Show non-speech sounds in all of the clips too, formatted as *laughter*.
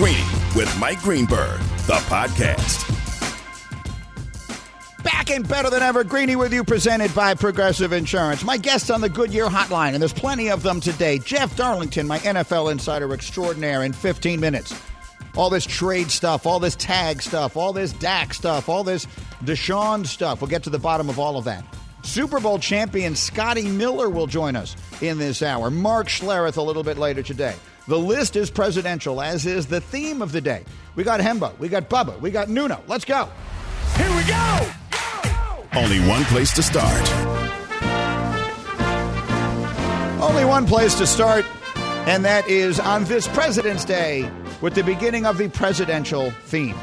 Greeny with Mike Greenberg, the podcast. Back and better than ever, Greeny with you, presented by Progressive Insurance. My guests on the Goodyear Hotline, and there's plenty of them today. Jeff Darlington, my NFL insider extraordinaire, in 15 minutes. All this trade stuff, all this tag stuff, all this Dak stuff, all this Deshaun stuff. We'll get to the bottom of all of that. Super Bowl champion Scotty Miller will join us in this hour. Mark Schlereth a little bit later today. The list is presidential, as is the theme of the day. We got Hembo, we got Bubba, we got Nuno. Let's go. Here we go. Only one place to start. Only one place to start, and that is on this President's Day with the beginning of the presidential theme.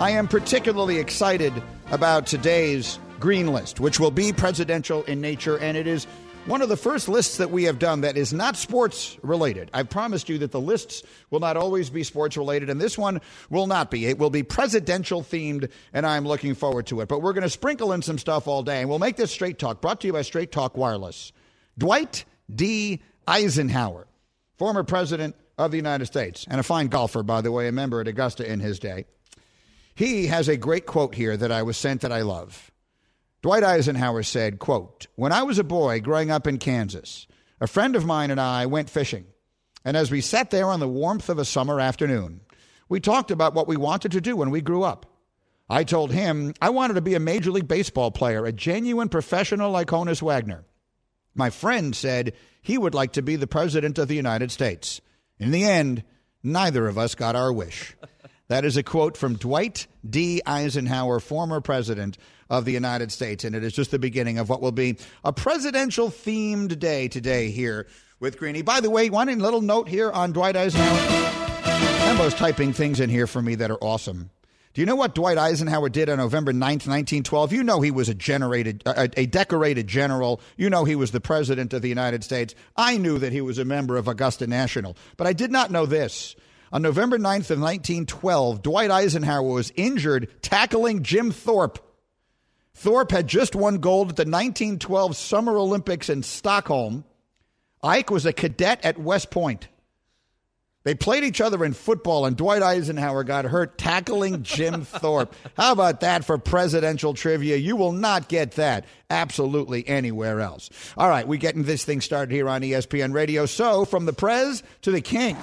I am particularly excited about today's green list, which will be presidential in nature, and it is one of the first lists that we have done that is not sports related. I've promised you that the lists will not always be sports related, and this one will not be. It will be presidential themed, and I'm looking forward to it. But we're going to sprinkle in some stuff all day, and we'll make this Straight Talk brought to you by Straight Talk Wireless. Dwight D. Eisenhower, former president of the United States, and a fine golfer, by the way, a member at Augusta in his day. He has a great quote here that I was sent that I love. Dwight Eisenhower said, quote, When I was a boy growing up in Kansas, a friend of mine and I went fishing. And as we sat there on the warmth of a summer afternoon, we talked about what we wanted to do when we grew up. I told him I wanted to be a Major League Baseball player, a genuine professional like Honus Wagner. My friend said he would like to be the President of the United States. In the end, neither of us got our wish. That is a quote from Dwight D. Eisenhower, former president of the United States. And it is just the beginning of what will be a presidential themed day today here with Greeny. By the way, one little note here on Dwight Eisenhower. Hembo's typing things in here for me that are awesome. Do you know what Dwight Eisenhower did on November 9th, 1912? You know he was a generated a, a, decorated general. You know he was the president of the United States. I knew that he was a member of Augusta National, but I did not know this. On November 9th of 1912, Dwight Eisenhower was injured tackling Jim Thorpe. Thorpe had just won gold at the 1912 Summer Olympics in Stockholm. Ike was a cadet at West Point. They played each other in football, and Dwight Eisenhower got hurt tackling Jim *laughs* Thorpe. How about that for presidential trivia? You will not get that absolutely anywhere else. All right, we're getting this thing started here on ESPN Radio. So, from the Prez to the King.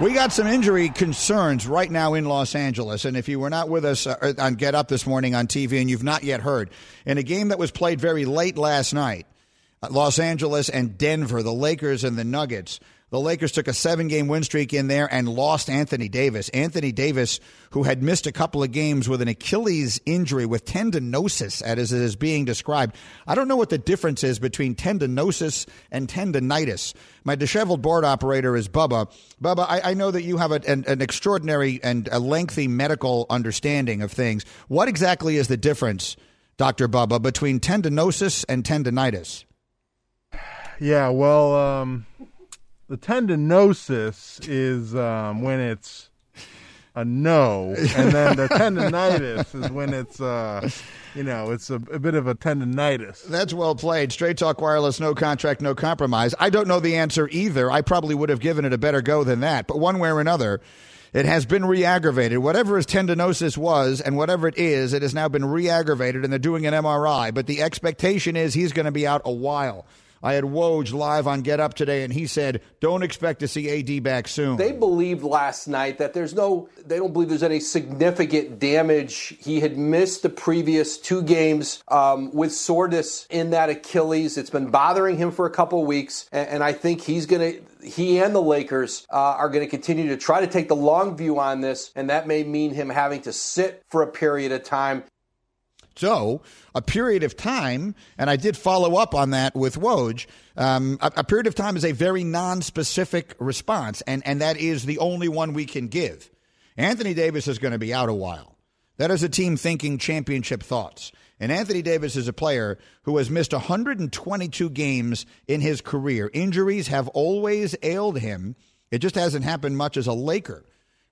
We got some injury concerns right now in Los Angeles. And if you were not with us uh, on Get Up this morning on TV and you've not yet heard, in a game that was played very late last night, uh, Los Angeles and Denver, the Lakers and the Nuggets, the Lakers took a seven game win streak in there and lost Anthony Davis. Anthony Davis, who had missed a couple of games with an Achilles injury with tendinosis, as it is being described. I don't know what the difference is between tendinosis and tendonitis. My disheveled board operator is Bubba. Bubba, I, I know that you have a, an, an extraordinary and a lengthy medical understanding of things. What exactly is the difference, Dr. Bubba, between tendinosis and tendonitis? Yeah, well, um, the tendinosis is um, when it's a no, and then the tendonitis is when it's uh, you know it's a, a, bit of a tendonitis. That's well played. Straight Talk Wireless, no contract, no compromise. I don't know the answer either. I probably would have given it a better go than that, but one way or another. It has been re-aggravated. Whatever his tendinosis was and whatever it is, it has now been re-aggravated and they're doing an MRI. But the expectation is he's going to be out a while. I had Woj live on Get Up today, and he said, "Don't expect to see AD back soon." They believed last night that there's no, they don't believe there's any significant damage. He had missed the previous two games um, with soreness in that Achilles. It's been bothering him for a couple weeks, and, and I think he's going to he and the Lakers uh, are going to continue to try to take the long view on this, and that may mean him having to sit for a period of time. So, a period of time, and I did follow up on that with Woj, um, a, a, period of time is a very non-specific response, and, and that is the only one we can give. Anthony Davis is going to be out a while. That is a team thinking championship thoughts. And Anthony Davis is a player who has missed 122 games in his career. Injuries have always ailed him. It just hasn't happened much as a Laker.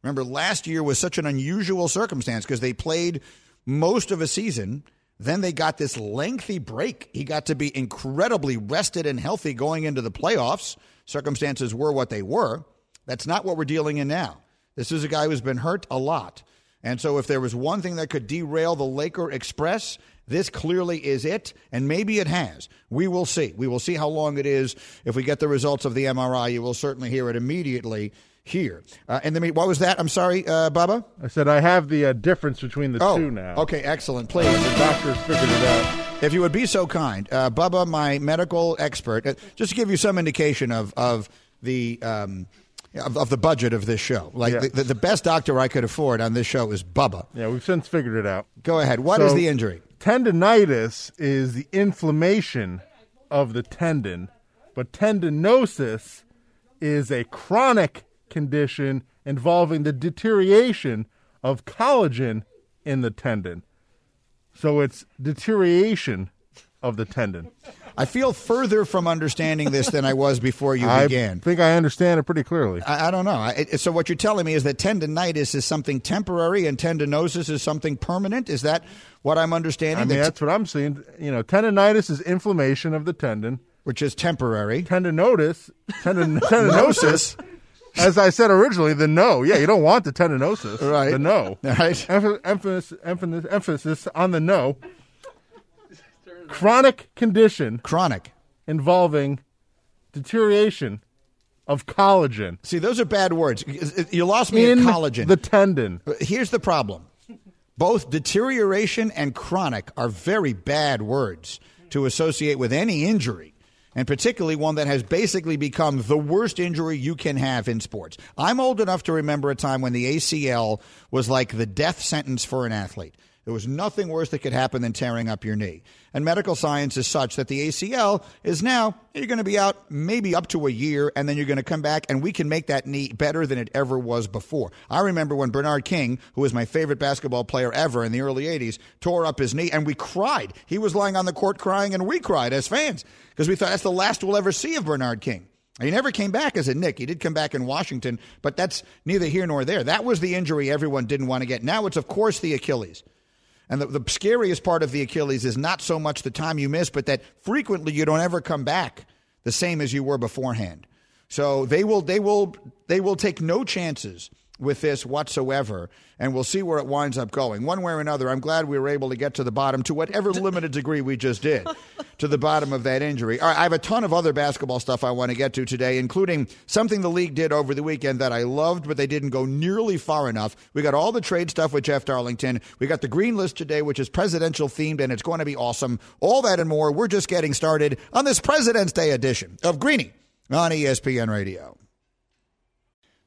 Remember, last year was such an unusual circumstance because they played – most of a season. Then they got this lengthy break. He got to be incredibly rested and healthy going into the playoffs. Circumstances were what they were. That's not what we're dealing in now. This is a guy who's been hurt a lot. And so if there was one thing that could derail the Laker Express, this clearly is it, and maybe it has. We will see. We will see how long it is. If we get the results of the MRI, you will certainly hear it immediately here. Uh, and then, what was that? I'm sorry, uh, Bubba? I said I have the uh, difference between the oh, two now. Okay, excellent. Please. The doctors figured it out. If you would be so kind, uh, Bubba, my medical expert, uh, just to give you some indication of, of the. Um, of, of, the budget of this show. Like Yeah. the, the best doctor I could afford on this show is Bubba. Yeah, we've since figured it out. Go ahead. What is So- the injury? Tendonitis is the inflammation of the tendon, but tendinosis is a chronic condition involving the deterioration of collagen in the tendon. So it's deterioration of the tendon. I feel further from understanding this than I was before you *laughs* I began. I think I understand it pretty clearly. I, I don't know. I, so what you're telling me is that tendonitis is something temporary and tendinosis is something permanent. Is that what I'm understanding? I mean, That- that's what I'm seeing. You know, tendonitis is inflammation of the tendon. which is temporary. Tendinotis, tendon, *laughs* tendinosis, *laughs* as I said originally, the no. Yeah, you don't want the tendinosis. Right. The no. Right. Emph- emphasis, emphasis, emphasis on the no. Chronic condition Chronic. involving deterioration of collagen See, those are bad words. You lost me in at collagen. the tendon. Uh, here's the problem. Both deterioration and chronic are very bad words to associate with any injury, and particularly one that has basically become the worst injury you can have in sports. I'm old enough to remember a time when the ACL was like the death sentence for an athlete. There was nothing worse that could happen than tearing up your knee. And medical science is such that the ACL is now, you're going to be out maybe up to a year, and then you're going to come back, and we can make that knee better than it ever was before. I remember when Bernard King, who was my favorite basketball player ever in the early 80s, tore up his knee, and we cried. He was lying on the court crying, and we cried as fans because we thought that's the last we'll ever see of Bernard King. He never came back as a Knick. He did come back in Washington, but that's neither here nor there. That was the injury everyone didn't want to get. Now it's, of course, the Achilles. And the, the scariest part of the Achilles is not so much the time you miss, but that frequently you don't ever come back the same as you were beforehand. So they will they will they will take no chances with this whatsoever, and we'll see where it winds up going. One way or another, I'm glad we were able to get to the bottom, to whatever *laughs* limited degree we just did, to the bottom of that injury. All right, I have a ton of other basketball stuff I want to get to today, including something the league did over the weekend that I loved, but they didn't go nearly far enough. We got all the trade stuff with Jeff Darlington. We got the green list today, which is presidential themed, and it's going to be awesome. All that and more. We're just getting started on this President's Day edition of Greeny on ESPN Radio.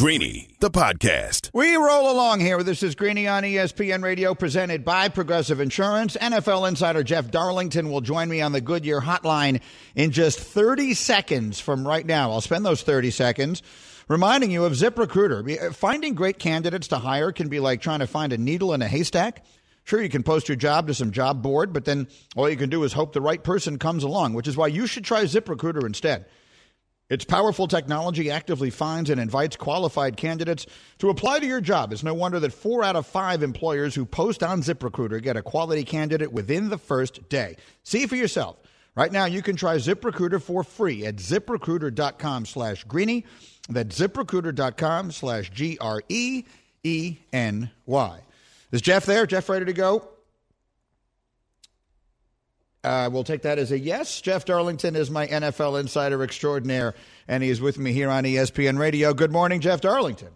Greeny, the podcast. We roll along here. This is Greeny on ESPN Radio, presented by Progressive Insurance. NFL insider Jeff Darlington will join me on the Goodyear Hotline in just 30 seconds from right now. I'll spend those 30 seconds reminding you of ZipRecruiter. Uh, finding great candidates to hire can be like trying to find a needle in a haystack. Sure, you can post your job to some job board, but then all you can do is hope the right person comes along, which is why you should try ZipRecruiter instead. Its powerful technology actively finds and invites qualified candidates to apply to your job. It's no wonder that four out of five employers who post on ZipRecruiter get a quality candidate within the first day. See for yourself. Right now, you can try ZipRecruiter for free at ziprecruiter.com slash greeny. That's ziprecruiter.com slash G R E E N Y. Is Jeff there? Jeff ready to go? Uh, we'll take that as a yes. Jeff Darlington is my NFL insider extraordinaire, and he is with me here on ESPN Radio. Good morning, Jeff Darlington.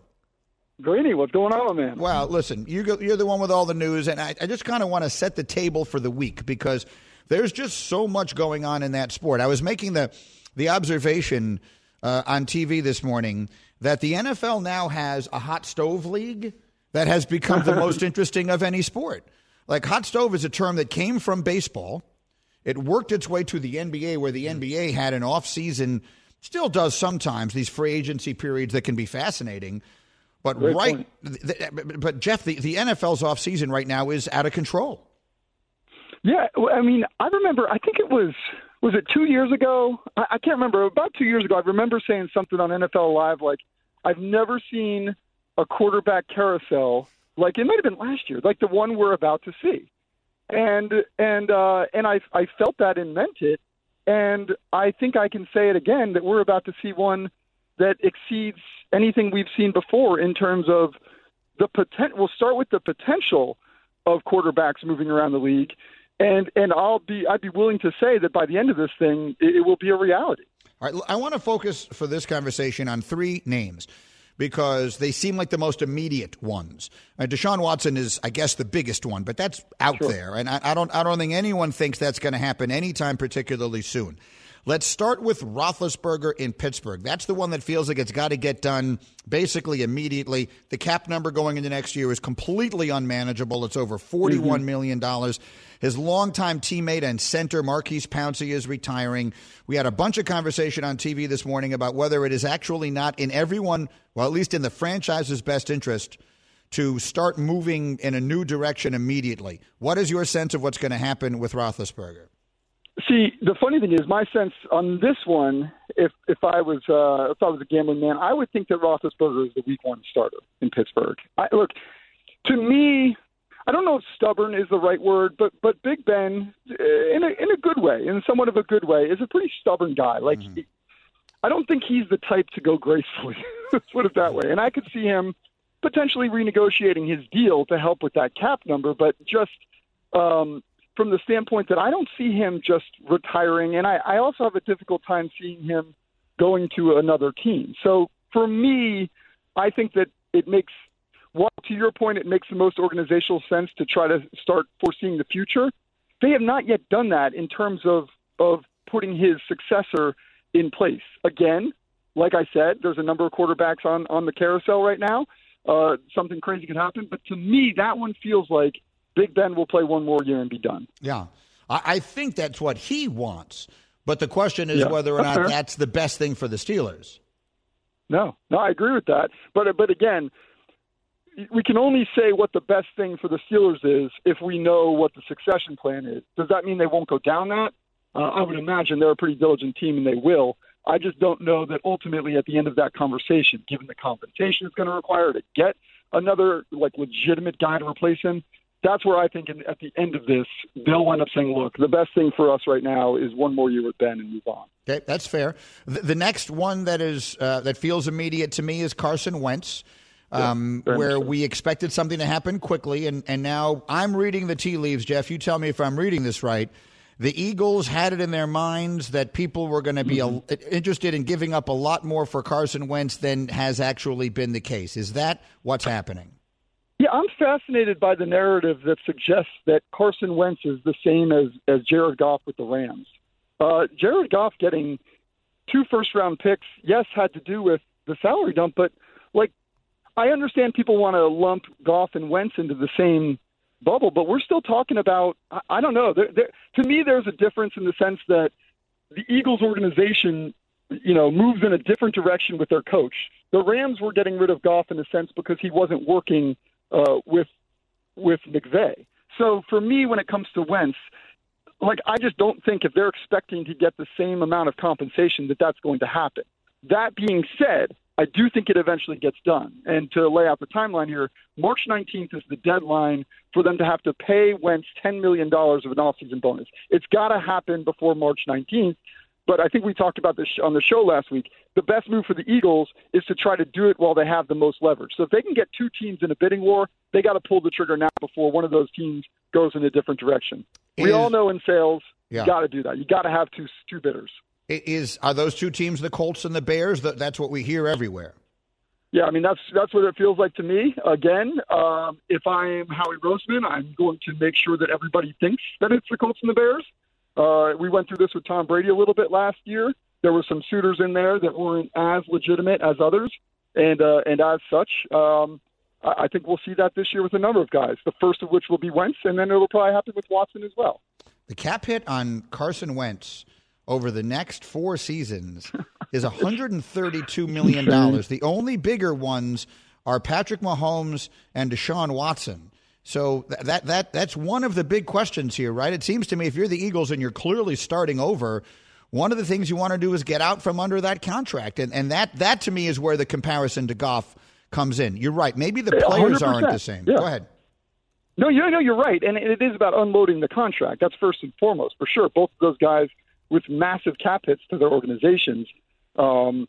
Greeny, what's going on, man? Well, listen, you go, you're the one with all the news, and I, I just kind of want to set the table for the week because there's just so much going on in that sport. I was making the the observation uh, on TV this morning that the NFL now has a hot stove league that has become the *laughs* most interesting of any sport. Like hot stove is a term that came from baseball. It worked its way to the NBA, where the hmm. NBA had an off season, still does sometimes these free agency periods that can be fascinating. But Great right, th- but Jeff, the, the NFL's off season right now is out of control. Yeah, well, I mean, I remember. I think it was was it two years ago? I, I can't remember. About two years ago, I remember saying something on NFL Live like, "I've never seen a quarterback carousel like it might have been last year, like the one we're about to see." And and uh, and I I felt that and meant it, and I think I can say it again that we're about to see one that exceeds anything we've seen before in terms of the potential. We'll start with the potential of quarterbacks moving around the league, and and I'll be I'd be willing to say that by the end of this thing, it, it will be a reality. All right, I want to focus for this conversation on three names because they seem like the most immediate ones. Uh, Deshaun Watson is, I guess, the biggest one, but that's out Sure. there, and I, I don't I don't think anyone thinks that's going to happen anytime particularly soon. Let's start with Roethlisberger in Pittsburgh. That's the one that feels like it's got to get done basically immediately. The cap number going into next year is completely unmanageable. It's over forty-one mm-hmm. million dollars. His longtime teammate and center Maurkice Pouncey is retiring. We had a bunch of conversation on TV this morning about whether it is actually not in everyone, well, at least in the franchise's best interest, to start moving in a new direction immediately. What is your sense of what's going to happen with Roethlisberger? See, the funny thing is, my sense on this one, if if I was uh, if I was a gambling man, I would think that Roethlisberger is the Week One starter in Pittsburgh. I, look, to me, I don't know if stubborn is the right word, but but Big Ben, uh, in a in a good way, in somewhat of a good way, is a pretty stubborn guy. Like, I don't think he's the type to go gracefully. *laughs* Let's put it that way. And I could see him potentially renegotiating his deal to help with that cap number, but just um, from the standpoint that I don't see him just retiring, and I, I also have a difficult time seeing him going to another team. So for me, I think that it makes, well, to your point, it makes the most organizational sense to try to start foreseeing the future. They have not yet done that in terms of of putting his successor in place. Again, like I said, there's a number of quarterbacks on on the carousel right now. Uh, something crazy could happen, but to me, that one feels like Big Ben will play one more year and be done. Yeah. I, I think that's what he wants. But the question is Yeah. whether or not fair. that's the best thing for the Steelers. No, no, I agree with that. But but again, we can only say what the best thing for the Steelers is if we know what the succession plan is. Does that mean they won't go down that? Uh, I would imagine they're a pretty diligent team and they will. I just don't know that ultimately at the end of that conversation, given the compensation it's going to require to get another like legitimate guy to replace him, that's where I think in, at the end of this they'll end up saying, "Look, the best thing for us right now is one more year with Ben and move on." Okay, that's fair. The, the next one that is uh, that feels immediate to me is Carson Wentz, um, very where much we expected something to happen quickly, and and now I'm reading the tea leaves. Jeff, you tell me if I'm reading this right. The Eagles had it in their minds that people were going to be Mm-hmm. a, interested in giving up a lot more for Carson Wentz than has actually been the case. Is that what's happening? Yeah, I'm fascinated by the narrative that suggests that Carson Wentz is the same as as Jared Goff with the Rams. Uh, Jared Goff getting two first round picks, yes, had to do with the salary dump, but like I understand people want to lump Goff and Wentz into the same bubble, but we're still talking about I, I don't know. There, there, to me, there's a difference in the sense that the Eagles organization, you know, moves in a different direction with their coach. The Rams were getting rid of Goff in a sense because he wasn't working uh, with with McVay. So for me, when it comes to Wentz, like I just don't think if they're expecting to get the same amount of compensation that that's going to happen. That being said, I do think it eventually gets done. And to lay out the timeline here, March 19th is the deadline for them to have to pay Wentz $10 million of an offseason bonus. It's got to happen before March 19th. But I think we talked about this on the show last week. The best move for the Eagles is to try to do it while they have the most leverage. So if they can get two teams in a bidding war, they got to pull the trigger now before one of those teams goes in a different direction. we all know in sales Yeah. You got to do that. You got to have two two bidders. I- Is are those two teams the Colts and the Bears? That that's what we hear everywhere. Yeah, I mean that's that's what it feels like to me. Again, um, if I'm Howie Roseman, I'm going to make sure that everybody thinks that it's the Colts and the Bears. Uh, we went through this with Tom Brady a little bit last year. There were some suitors in there that weren't as legitimate as others, and uh, and as such, um, I, I think we'll see that this year with a number of guys. The first of which will be Wentz, and then it'll probably happen with Watson as well. The cap hit on Carson Wentz over the next four seasons is 132 million dollars. *laughs* The only bigger ones are Patrick Mahomes and Deshaun Watson. So that that that's one of the big questions here, right? It seems to me if you're the Eagles and you're clearly starting over, one of the things you want to do is get out from under that contract, and and that that to me is where the comparison to Goff comes in. You're right. Maybe the players 100%. aren't the same. Yeah. Go ahead. No, you know you're right, and it is about unloading the contract. That's first and foremost, for sure. Both of those guys with massive cap hits to their organizations. Um,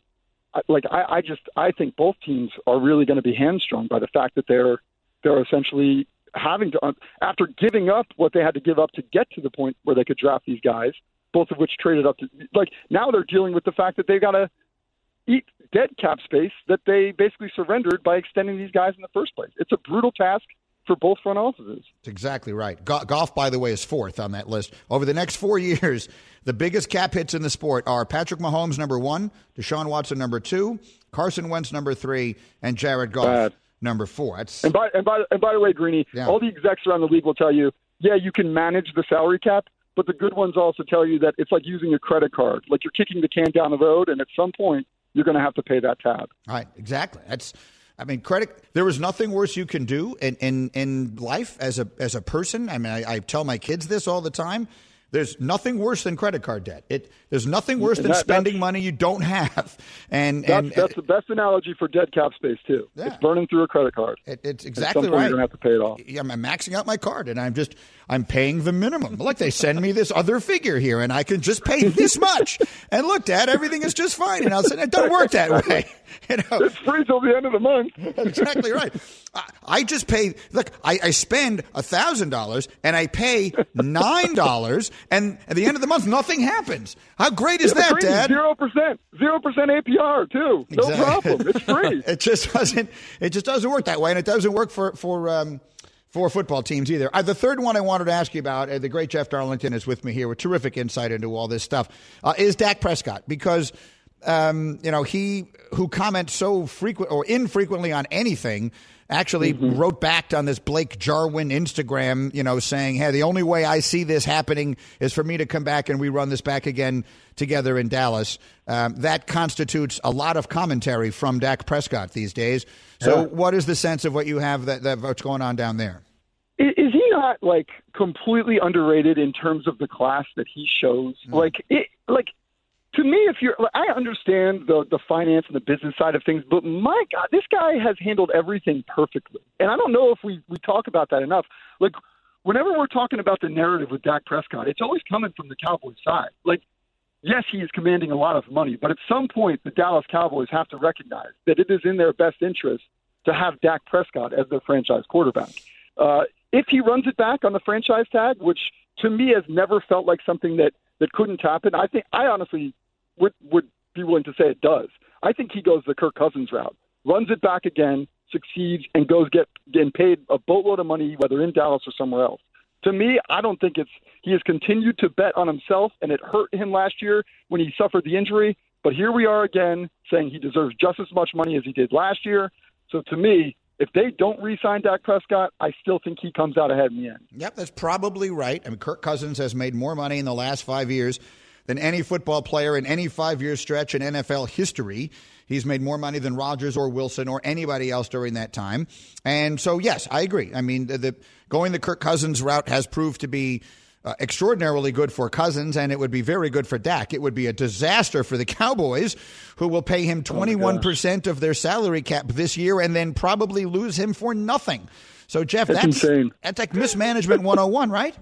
like I, I just I think both teams are really going to be hamstrung by the fact that they're they're essentially having to after giving up what they had to give up to get to the point where they could draft these guys, both of which traded up to like now they're dealing with the fact that they've got to eat dead cap space that they basically surrendered by extending these guys in the first place. It's a brutal task for both front offices. That's exactly right. Go- Goff, by the way, is fourth on that list. Over the next four *laughs* years, the biggest cap hits in the sport are Patrick Mahomes, number one, Deshaun Watson, number two, Carson Wentz, number three, and Jared Goff, Bad. Number four. That's And by and by and by the way, Greeny, Yeah. all the execs around the league will tell you, yeah, you can manage the salary cap, but the good ones also tell you that it's like using a credit card. Like you're kicking the can down the road, and at some point you're going to have to pay that tab. right. Exactly. That's. I mean, credit. There is nothing worse you can do in, in, in life as a as a person. I mean, I, I tell my kids this all the time. There's nothing worse than credit card debt. It there's nothing worse than That- spending money you don't have. And That's and that's the best analogy for dead cap space too. Yeah. It's burning through a credit card. It, it's At exactly some point right. you're to have to pay it off. Yeah, I'm maxing out my card, and I'm just I'm paying the minimum. Look, they send me this other figure here, and I can just pay this much. And look, Dad, everything is just fine. And I'll say it doesn't work that way. *laughs* You know, It's free till the end of the month. *laughs* exactly right. I, I just pay. Look, I, I spend a thousand dollars, and I pay nine dollars, and at the end of the month, nothing happens. How great is that, Dad? Zero percent, zero percent APR too. No Exactly. problem. It's *laughs* free. it just doesn't. It just doesn't work that way, and it doesn't work for for um, for football teams either. Uh, the third one I wanted to ask you about, uh, the great Jeff Darlington is with me here with terrific insight into all this stuff. Uh, is Dak Prescott because um, you know he who comments so frequent or infrequently on anything. Actually, wrote back on this Blake Jarwin Instagram, you know, saying, "Hey, the only way I see this happening is for me to come back and we run this back again together in Dallas." Um, that constitutes a lot of commentary from Dak Prescott these days. So, Yeah. what is the sense of what you have that, that what's going on down there? Is, is he not like completely underrated in terms of the class that he shows? Like, it, like to me, if you're, I understand the the finance and the business side of things, but my God, this guy has handled everything perfectly, and I don't know if we we talk about that enough. Like, whenever we're talking about the narrative with Dak Prescott, it's always coming from the Cowboys side. Like, yes, he is commanding a lot of money, but at some point, the Dallas Cowboys have to recognize that it is in their best interest to have Dak Prescott as their franchise quarterback. Uh, if he runs it back on the franchise tag, which to me has never felt like something that that couldn't happen, I think I honestly would would be willing to say it does. I think he goes the Kirk Cousins route, runs it back again, succeeds, and goes get getting paid a boatload of money, whether in Dallas or somewhere else. To me, I don't think it's he has continued to bet on himself, and it hurt him last year when he suffered the injury. But here we are again, saying he deserves just as much money as he did last year. So to me, if they don't re-sign Dak Prescott, I still think he comes out ahead in the end. Yep, that's probably right. I mean, Kirk Cousins has made more money in the last five years than any football player in any five year stretch in NFL history. He's made more money than Rodgers or Wilson or anybody else during that time. And so, yes, I agree. I mean, the, the going the Kirk Cousins route has proved to be uh, extraordinarily good for Cousins, and it would be very good for Dak. It would be a disaster for the Cowboys, who will pay him 21% of their salary cap this year and then probably lose him for nothing. So, Jeff, That's that's, insane. that's like mismanagement 101, right?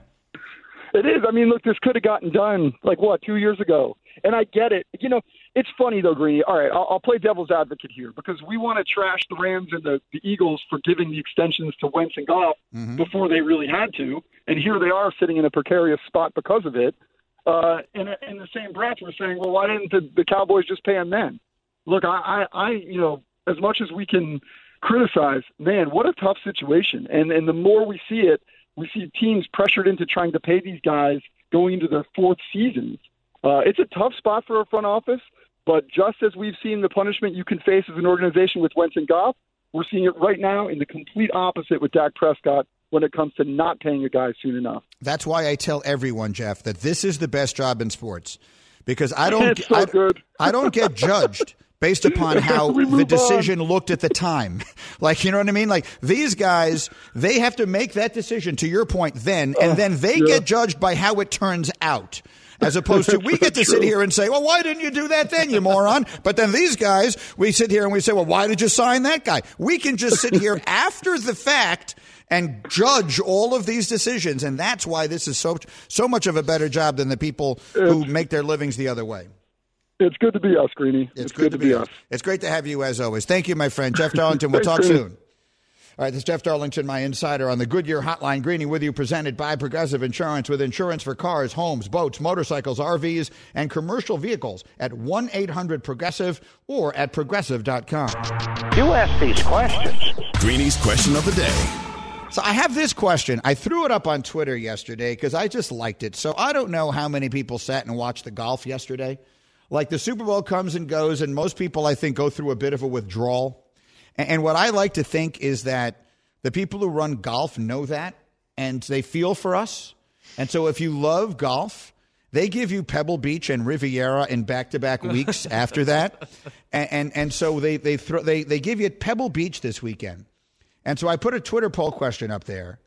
It is. I mean, look, this could have gotten done like what two years ago, and I get it. You know, it's funny though, Greeny. All right, I'll, I'll play devil's advocate here because we want to trash the Rams and the, the Eagles for giving the extensions to Wentz and Goff before they really had to, and here they are sitting in a precarious spot because of it. uh, in, in the same breath, we're saying, well, why didn't the, the Cowboys just pay him then? Look, I, I, I, you know, as much as we can criticize, man, what a tough situation. And and the more we see it, we see teams pressured into trying to pay these guys going into their fourth seasons. Uh, it's a tough spot for a front office, but just as we've seen the punishment you can face as an organization with Wentz and Goff, we're seeing it right now in the complete opposite with Dak Prescott when it comes to not paying a guy soon enough. That's why I tell everyone, Jeff, that this is the best job in sports because I don't *laughs* so I, I, don't get judged based upon *laughs* how the decision on. looked at the time. *laughs* like, you know what I mean? Like these guys, they have to make that decision to your point then, and uh, then they yeah. get judged by how it turns out. As opposed to *laughs* we get to sit here and say, well, why didn't you do that then, you moron? But then these guys, we sit here and we say, well, why did you sign that guy? We can just sit here after the fact and judge all of these decisions. And that's why this is so, so much of a better job than the people who make their livings the other way. It's good to be us, Greeny. It's, it's good, good, to be, be us. It's great to have you as always. Thank you, my friend. Jeff *laughs* Darlington. We'll talk soon. All right, this is Jeff Darlington, my insider on the Goodyear Hotline. Greeny with you, presented by Progressive Insurance with insurance for cars, homes, boats, motorcycles, RVs, and commercial vehicles at 1 800 Progressive or at progressive.com. You ask these questions. Greeny's question of the day. So I have this question. I threw it up on Twitter yesterday because I just liked it. So I don't know how many people sat and watched the golf yesterday. Like the Super Bowl comes and goes, and most people, I think, go through a bit of a withdrawal. And what I like to think is that the people who run golf know that and they feel for us. And so if you love golf, they give you Pebble Beach and Riviera in back to back weeks after that. And, and, and so they, they, throw, they, they give you Pebble Beach this weekend. And so I put a Twitter poll question up there.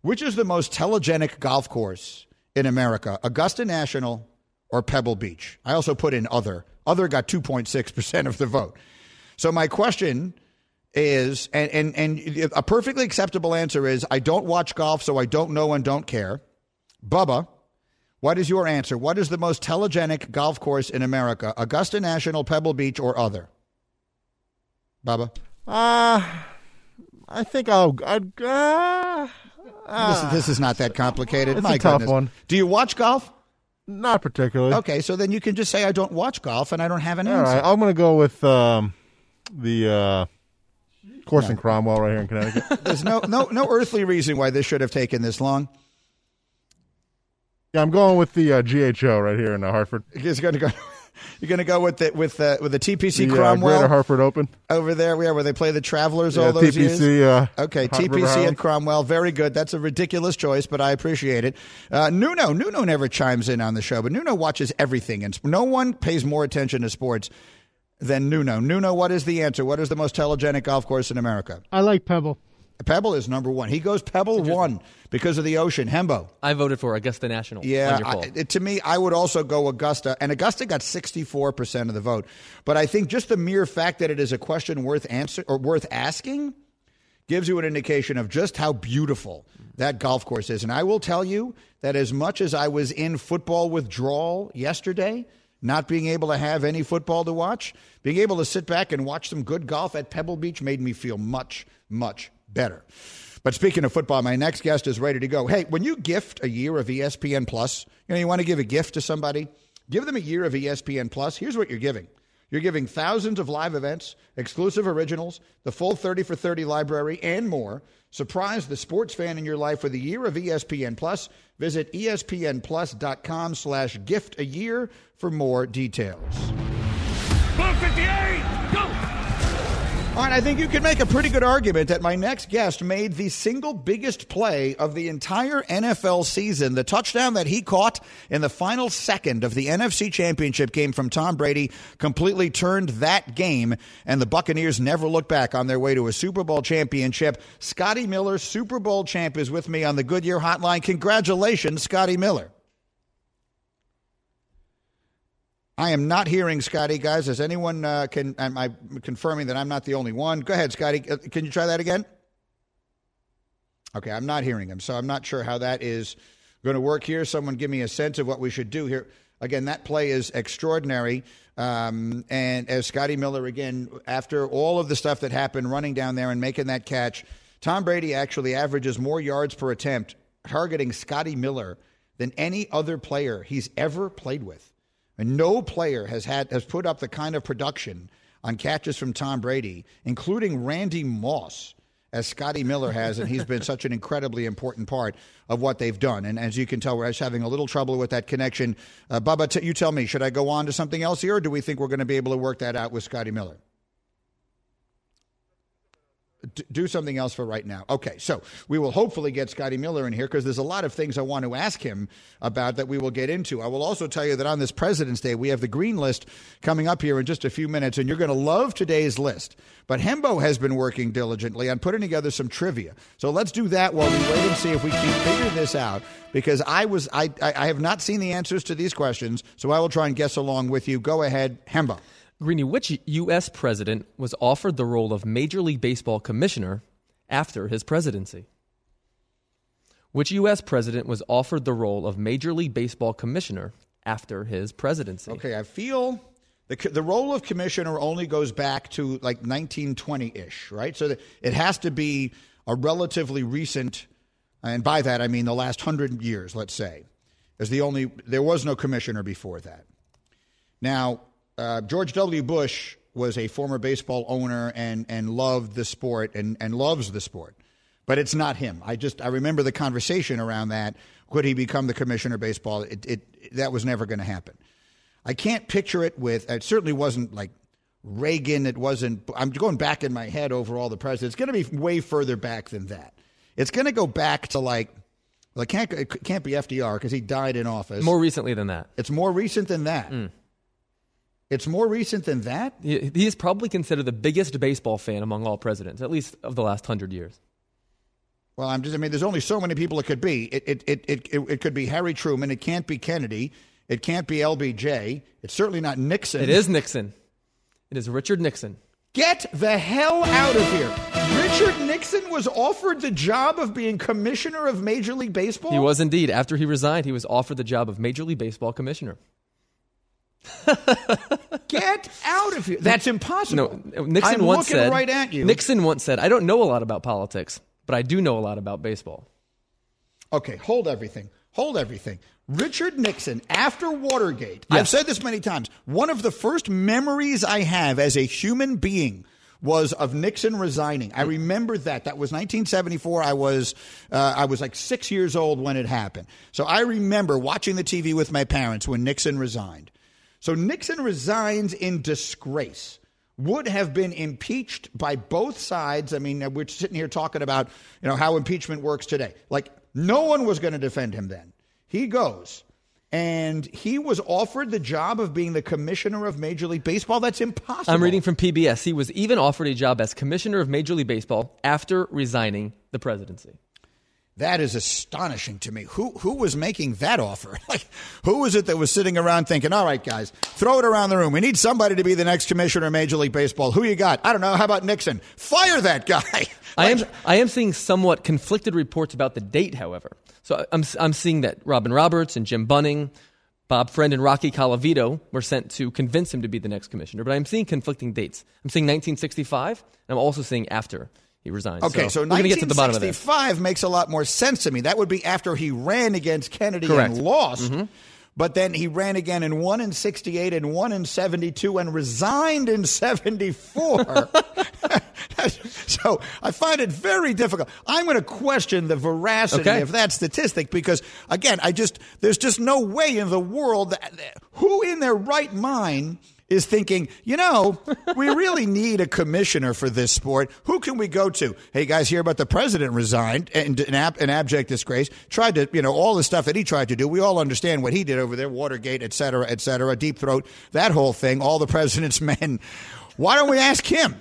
Which is the most telegenic golf course in America, Augusta National or Pebble Beach? I also put in other. Other got 2.6% of the vote. So my question is, and, and, and a perfectly acceptable answer is I don't watch golf, so I don't know and don't care. Bubba, what is your answer? What is the most telegenic golf course in America? Augusta National, Pebble Beach, or other? Bubba? Uh, I think I'll. I'd, uh, uh, this, this, is not that complicated. It's My a tough goodness. one. Do you watch golf? Not particularly. Okay, so then you can just say I don't watch golf and I don't have an All answer. Right, I'm going to go with um, the uh, course in Cromwell right here in Connecticut. *laughs* There's no no no earthly reason why this should have taken this long. Yeah, I'm going with the uh, GHO right here in uh, Hartford. He's going to go. You're going to go with the with the with the TPC the, Cromwell uh, Greater Hartford Open over there, We yeah, where they play the Travelers yeah, all those TPC, years. Uh, okay, TPC at Cromwell, very good. That's a ridiculous choice, but I appreciate it. Uh, Nuno, Nuno never chimes in on the show, but Nuno watches everything, and no one pays more attention to sports than Nuno. Nuno, what is the answer? What is the most telegenic golf course in America? I like Pebble. Pebble is number one. He goes Pebble one because of the ocean. Hembo. I voted for Augusta National. Yeah, I, to me, I would also go Augusta, and Augusta got sixty-four percent of the vote. But I think just the mere fact that it is a question worth answer or worth asking gives you an indication of just how beautiful that golf course is. And I will tell you that as much as I was in football withdrawal yesterday, not being able to have any football to watch, being able to sit back and watch some good golf at Pebble Beach made me feel much, much better. But speaking of football, my next guest is ready to go. Hey, when you gift a year of ESPN Plus, you know, you want to give a gift to somebody, give them a year of ESPN Plus. Here's what you're giving. You're giving thousands of live events, exclusive originals, the full 30 for 30 library, and more. Surprise the sports fan in your life with a year of ESPN Plus. Visit espnplus.com slash gift a year for more details. 58, go! All right, I think you can make a pretty good argument that my next guest made the single biggest play of the entire NFL season. The touchdown that he caught in the final second of the NFC Championship game from Tom Brady completely turned that game, and the Buccaneers never looked back on their way to a Super Bowl championship. Scotty Miller, Super Bowl champ, is with me on the Goodyear Hotline. Congratulations, Scotty Miller. I am not hearing Scotty, guys. Is anyone uh, can? Am I confirming that I'm not the only one? Go ahead, Scotty. Uh, can you try that again? Okay, I'm not hearing him, so I'm not sure how that is going to work here. Someone give me a sense of what we should do here. Again, that play is extraordinary. Um, and as Scotty Miller, again, after all of the stuff that happened, running down there and making that catch, Tom Brady actually averages more yards per attempt targeting Scotty Miller than any other player he's ever played with. And no player has had has put up the kind of production on catches from Tom Brady, including Randy Moss, as Scotty Miller has, and he's been *laughs* such an incredibly important part of what they've done. And as you can tell, we're just having a little trouble with that connection. Uh, Bubba, t- you tell me, should I go on to something else here, or do we think we're going to be able to work that out with Scotty Miller? Do something else for right now. Okay, so we will hopefully get Scotty Miller in here because there's a lot of things I want to ask him about that we will get into. I will also tell you that on this President's Day, we have the green list coming up here in just a few minutes, and you're going to love today's list. But Hembo has been working diligently on putting together some trivia. So let's do that while we wait and see if we can figure this out. Because I was I I have not seen the answers to these questions, so I will try and guess along with you. Go ahead, Hembo. Greeny, which U.S. president was offered the role of Major League Baseball commissioner after his presidency? Which U.S. president was offered the role of Major League Baseball commissioner after his presidency? Okay, I feel the the role of commissioner only goes back to like 1920 ish, right? So it has to be a relatively recent, and by that I mean the last hundred years, let's say, is the only there was no commissioner before that. Now, uh, George W. Bush was a former baseball owner and and loved the sport and and loves the sport, but it's not him. I just I remember the conversation around that. Could he become the commissioner of baseball? It, it that was never going to happen. I can't picture it with. It certainly wasn't like Reagan. It wasn't. I'm going back in my head over all the presidents. It's going to be way further back than that. It's going to go back to like. Well, it can't. It can't be FDR because he died in office. More recently than that. It's more recent than that. It's more recent than that. He is probably considered the biggest baseball fan among all presidents, at least of the last hundred years. Well, I'm just. I mean, there's only so many people it could be. It it it it, it, it could be Harry Truman. It can't be Kennedy. It can't be LBJ. It's certainly not Nixon. It is Nixon. It is Richard Nixon. Get the hell out of here. Richard Nixon was offered the job of being commissioner of Major League Baseball. He was indeed. After he resigned, he was offered the job of Major League Baseball commissioner. Get out of here. That's impossible. No, Nixon I'm once looking said. right at you. Nixon once said, "I don't know a lot about politics, but I do know a lot about baseball." Okay, hold everything. Hold everything. Richard Nixon, after Watergate, I've said this many times, one of the first memories I have as a human being was of Nixon resigning. I remember that. That was 1974. I was uh, I was like six years old when it happened. So I remember watching the TV with my parents when Nixon resigned. So Nixon resigns in disgrace. Would have been impeached by both sides. I mean, we're sitting here talking about you know how impeachment works today. Like no one was going to defend him then. He goes, and he was offered the job of being the commissioner of Major League Baseball. That's impossible. I'm reading from PBS. He was even offered a job as commissioner of Major League Baseball after resigning the presidency. That is astonishing to me. Who who was making that offer? *laughs* Like, who was it that was sitting around thinking, "All right, guys, throw it around the room. We need somebody to be the next commissioner of Major League Baseball. Who you got? I don't know. How about Nixon? Fire that guy." *laughs* I am I am seeing somewhat conflicted reports about the date, however. So I'm I'm seeing that Robin Roberts and Jim Bunning, Bob Friend and Rocky Colavito were sent to convince him to be the next commissioner. But I'm seeing conflicting dates. I'm seeing 1965, and I'm also seeing after he resigned. Okay, so, we're to the bottom of 1965 makes a lot more sense to me. That would be after he ran against Kennedy Correct. Mm-hmm. and lost. But then he ran again and won in 68 and won in 72 and resigned in 74. *laughs* *laughs* so I find it very difficult. I'm going to question the veracity Okay. of that statistic because, again, I just, there's just no way in the world that, who in their right mind is thinking, you know, we really need a commissioner for this sport. Who can we go to? Hey, guys, hear about the president resigned and an, ab- an abject disgrace. Tried to, you know, all the stuff that he tried to do. We all understand what he did over there, Watergate, et cetera, et cetera, deep throat, that whole thing, all the president's *laughs* men. Why don't we ask him?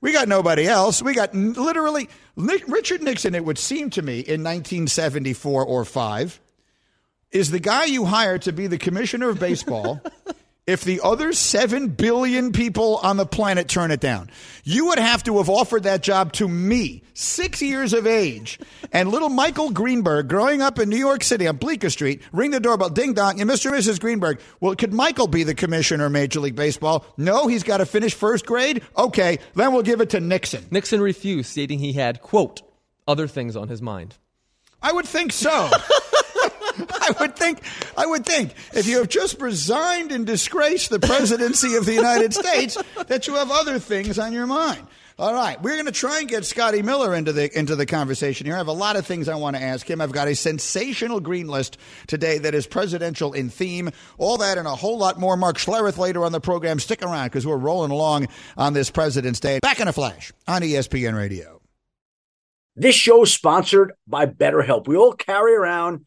We got nobody else. We got literally Richard Nixon, it would seem to me, in 1974 or 5, is the guy you hire to be the commissioner of baseball *laughs* if the other 7 billion people on the planet turn it down. You would have to have offered that job to me, six years of age, and little Michael Greenberg growing up in New York City on Bleecker Street, ring the doorbell, ding dong, and Mr. and Mrs. Greenberg. Well, could Michael be the commissioner of Major League Baseball? No, he's got to finish first grade? Okay, then we'll give it to Nixon. Nixon refused, stating he had quote other things on his mind. I would think so. *laughs* I would think, I would think, if you have just resigned and disgraced the presidency of the United States, that you have other things on your mind. All right, we're going to try and get Scotty Miller into the into the conversation here. I have a lot of things I want to ask him. I've got a sensational green list today that is presidential in theme. All that and a whole lot more. Mark Schlereth later on the program. Stick around because we're rolling along on this President's Day. Back in a flash on ESPN Radio. This show is sponsored by BetterHelp. We all carry around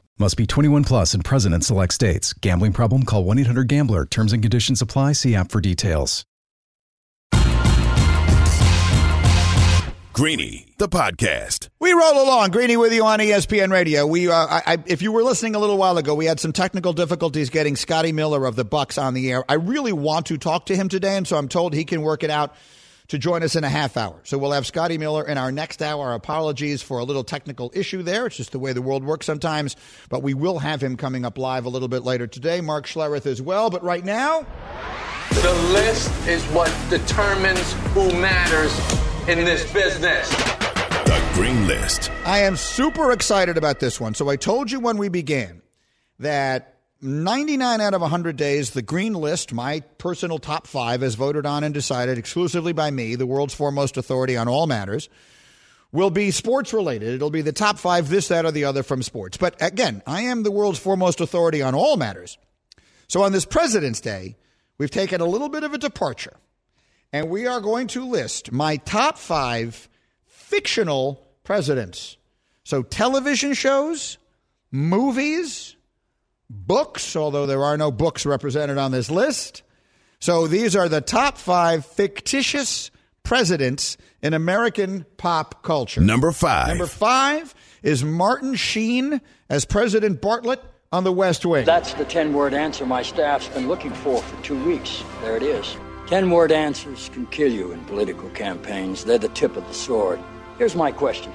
Must be 21 plus and present in select states. Gambling problem? Call 1 800 GAMBLER. Terms and conditions apply. See app for details. Greeny, the podcast. We roll along, Greeny, with you on ESPN Radio. We, uh, I, I, if you were listening a little while ago, we had some technical difficulties getting Scotty Miller of the Bucks on the air. I really want to talk to him today, and so I'm told he can work it out to join us in a half hour. So we'll have Scotty Miller in our next hour. Apologies for a little technical issue there. It's just the way the world works sometimes. But we will have him coming up live a little bit later today. Mark Schlereth as well. But right now, the list is what determines who matters in this business. The Green List. I am super excited about this one. So I told you when we began that 99 out of 100 days, the green list, my personal top five, as voted on and decided exclusively by me, the world's foremost authority on all matters, will be sports related. It'll be the top five, this, that, or the other from sports. But again, I am the world's foremost authority on all matters. So on this President's Day, we've taken a little bit of a departure, and we are going to list my top five fictional presidents. So television shows, movies, books, although there are no books represented on this list. So these are the top five fictitious presidents in American pop culture. Number five. Number five is Martin Sheen as President Bartlet on the West Wing. That's the 10 word answer my staff's been looking for for two weeks. There it is. 10 word answers can kill you in political campaigns, they're the tip of the sword. Here's my question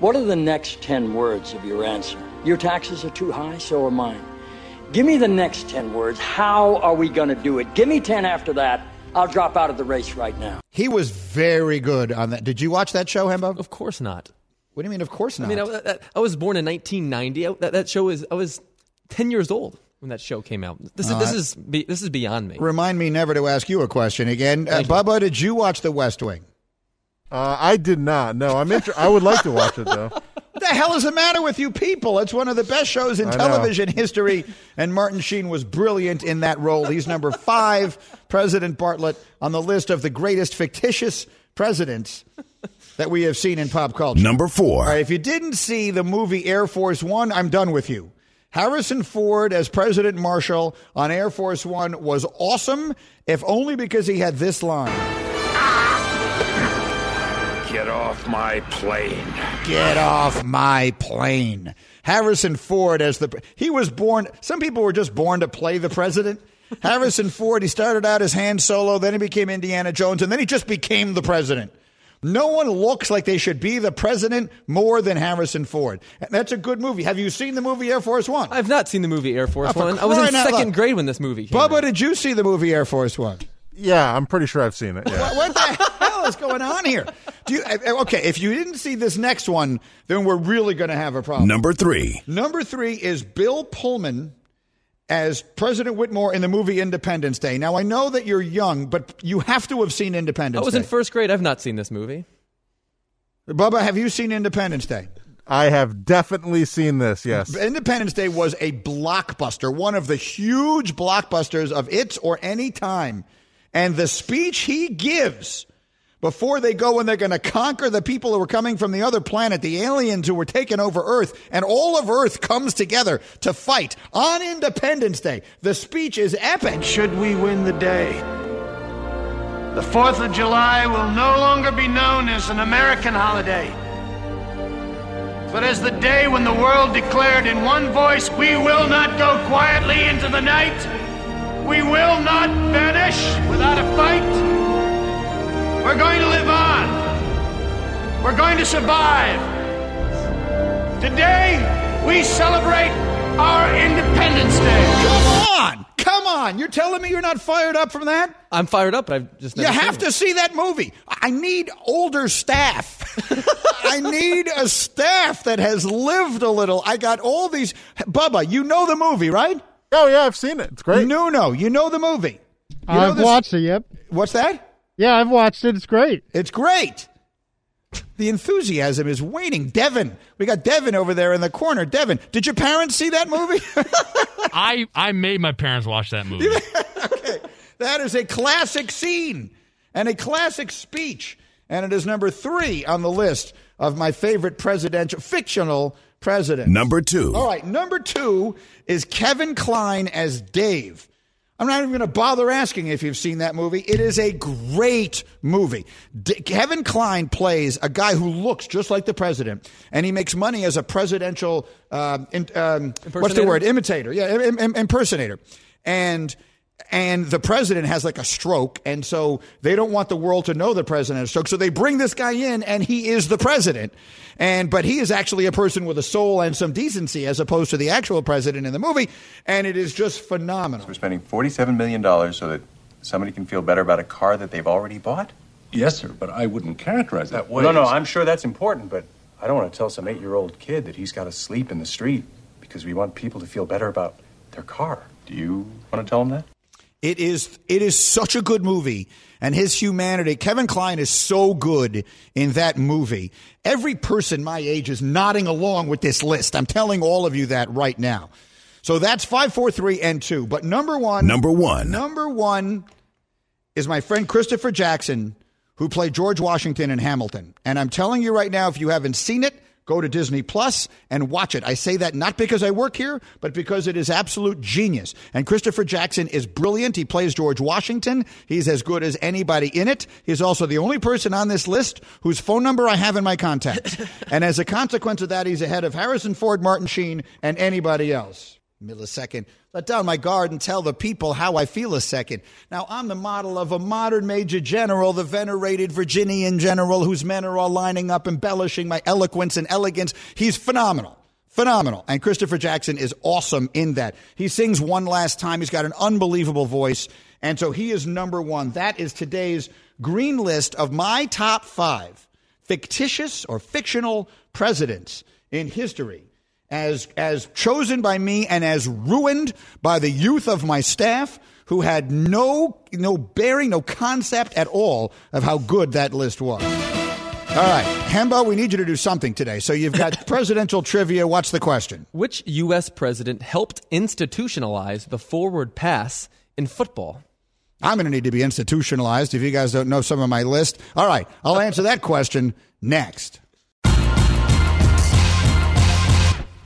What are the next 10 words of your answer? Your taxes are too high, so are mine. Give me the next 10 words. How are we going to do it? Give me 10 after that. I'll drop out of the race right now. He was very good on that. Did you watch that show, Hembo? Of course not. What do you mean, of course not? I mean, I, I was born in 1990. I, that, that show is, I was 10 years old when that show came out. This is, Uh, this is, this is beyond me. Remind me never to ask you a question again. Uh, Thank you. Bubba, did you watch The West Wing? Uh, I did not. No, I'm inter- I would like to watch it though. *laughs* What the hell is the matter with you people? It's one of the best shows in I know. television history, and Martin Sheen was brilliant in that role. He's number five, President Bartlet, on the list of the greatest fictitious presidents that we have seen in pop culture. Number four. All right, if you didn't see the movie Air Force One, I'm done with you. Harrison Ford as President Marshall on Air Force One was awesome, if only because he had this line. Get off my plane. Get off my plane. Harrison Ford as the he was born. Some people were just born to play the president. *laughs* Harrison Ford. He started out as Han Solo, then he became Indiana Jones, and then he just became the president. No one looks like they should be the president more than Harrison Ford. And that's a good movie. Have you seen the movie Air Force One? I've not seen the movie Air Force Oh, for One. I was in second loud. grade when this movie came Bubba, out. did you see the movie Air Force One? Yeah, I'm pretty sure I've seen it. Yeah. What, what the hell is going on here? Do you uh, okay? If you didn't see this next one, then we're really going to have a problem. Number three. Number three is Bill Pullman as President Whitmore in the movie Independence Day. Now I know that you're young, but you have to have seen Independence I was Day. in first grade. I've not seen this movie. Bubba, have you seen Independence Day? I have definitely seen this. Yes. Independence Day was a blockbuster, one of the huge blockbusters of its or any time. And the speech he gives before they go and they're going to conquer the people who are coming from the other planet, the aliens who were taking over Earth, and all of Earth comes together to fight on Independence Day. The speech is epic. Should we win the day, the 4th of July will no longer be known as an American holiday, but as the day when the world declared in one voice, we will not go quietly into the night. We will not vanish without a fight. We're going to live on. We're going to survive. Today, we celebrate our Independence Day. Come on. Come on. You're telling me you're not fired up from that? I'm fired up, but I've just You have seen to it. see that movie. I need older staff. *laughs* I need a staff that has lived a little. I got all these. Bubba, you know the movie, right? Oh yeah, I've seen it. It's great. No, no, you know the movie. You know I've this- watched it. Yep. What's that? Yeah, I've watched it. It's great. It's great. The enthusiasm is waning. Devin, we got Devin over there in the corner. Devin, did your parents see that movie? *laughs* I I made my parents watch that movie. *laughs* Okay, that is a classic scene and a classic speech. And it is number three on the list of my favorite presidential, fictional presidents. Number two. All right, number two is Kevin Kline as Dave. I'm not even going to bother asking if you've seen that movie. It is a great movie. D- Kevin Kline plays a guy who looks just like the president, and he makes money as a presidential, um, in, um, what's the word? Imitator. Yeah, im- im- impersonator. And and the president has like a stroke, and so they don't want the world to know the president has a stroke. So they bring this guy in, and he is the president. And but he is actually a person with a soul and some decency, as opposed to the actual president in the movie. And it is just phenomenal. We're spending $47 million so that somebody can feel better about a car that they've already bought? Yes, sir, but I wouldn't characterize it that way. No, no, I'm sure that's important, but I don't want to tell some eight year old kid that he's got to sleep in the street because we want people to feel better about their car. Do you want to tell him that? It is it is such a good movie and his humanity. Kevin Kline is so good in that movie. Every person my age is nodding along with this list. I'm telling all of you that right now. So that's 5 4 3 and 2. But number 1 Number one. Number 1 is my friend Christopher Jackson who played George Washington in Hamilton. And I'm telling you right now if you haven't seen it, go to Disney Plus and watch it. I say that not because I work here, but because it is absolute genius. And Christopher Jackson is brilliant. He plays George Washington. He's as good as anybody in it. He's also the only person on this list whose phone number I have in my contacts. *laughs* and as a consequence of that, he's ahead of Harrison Ford, Martin Sheen, and anybody else. Millisecond. Let down my guard and tell the people how I feel a second. Now, I'm the model of a modern major general, the venerated Virginian general whose men are all lining up, embellishing my eloquence and elegance. He's phenomenal. Phenomenal. And Christopher Jackson is awesome in that. He sings one last time. He's got an unbelievable voice. And so he is number one. That is today's green list of my top five fictitious or fictional presidents in history as as chosen by me and as ruined by the youth of my staff who had no no bearing, no concept at all of how good that list was. All right, Hembo, we need you to do something today. So you've got *laughs* presidential trivia. What's the question? Which U.S. president helped institutionalize the forward pass in football? I'm going to need to be institutionalized if you guys don't know some of my list. All right, I'll uh, answer that question next.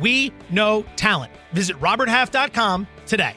we know talent. Visit RobertHalf.com today.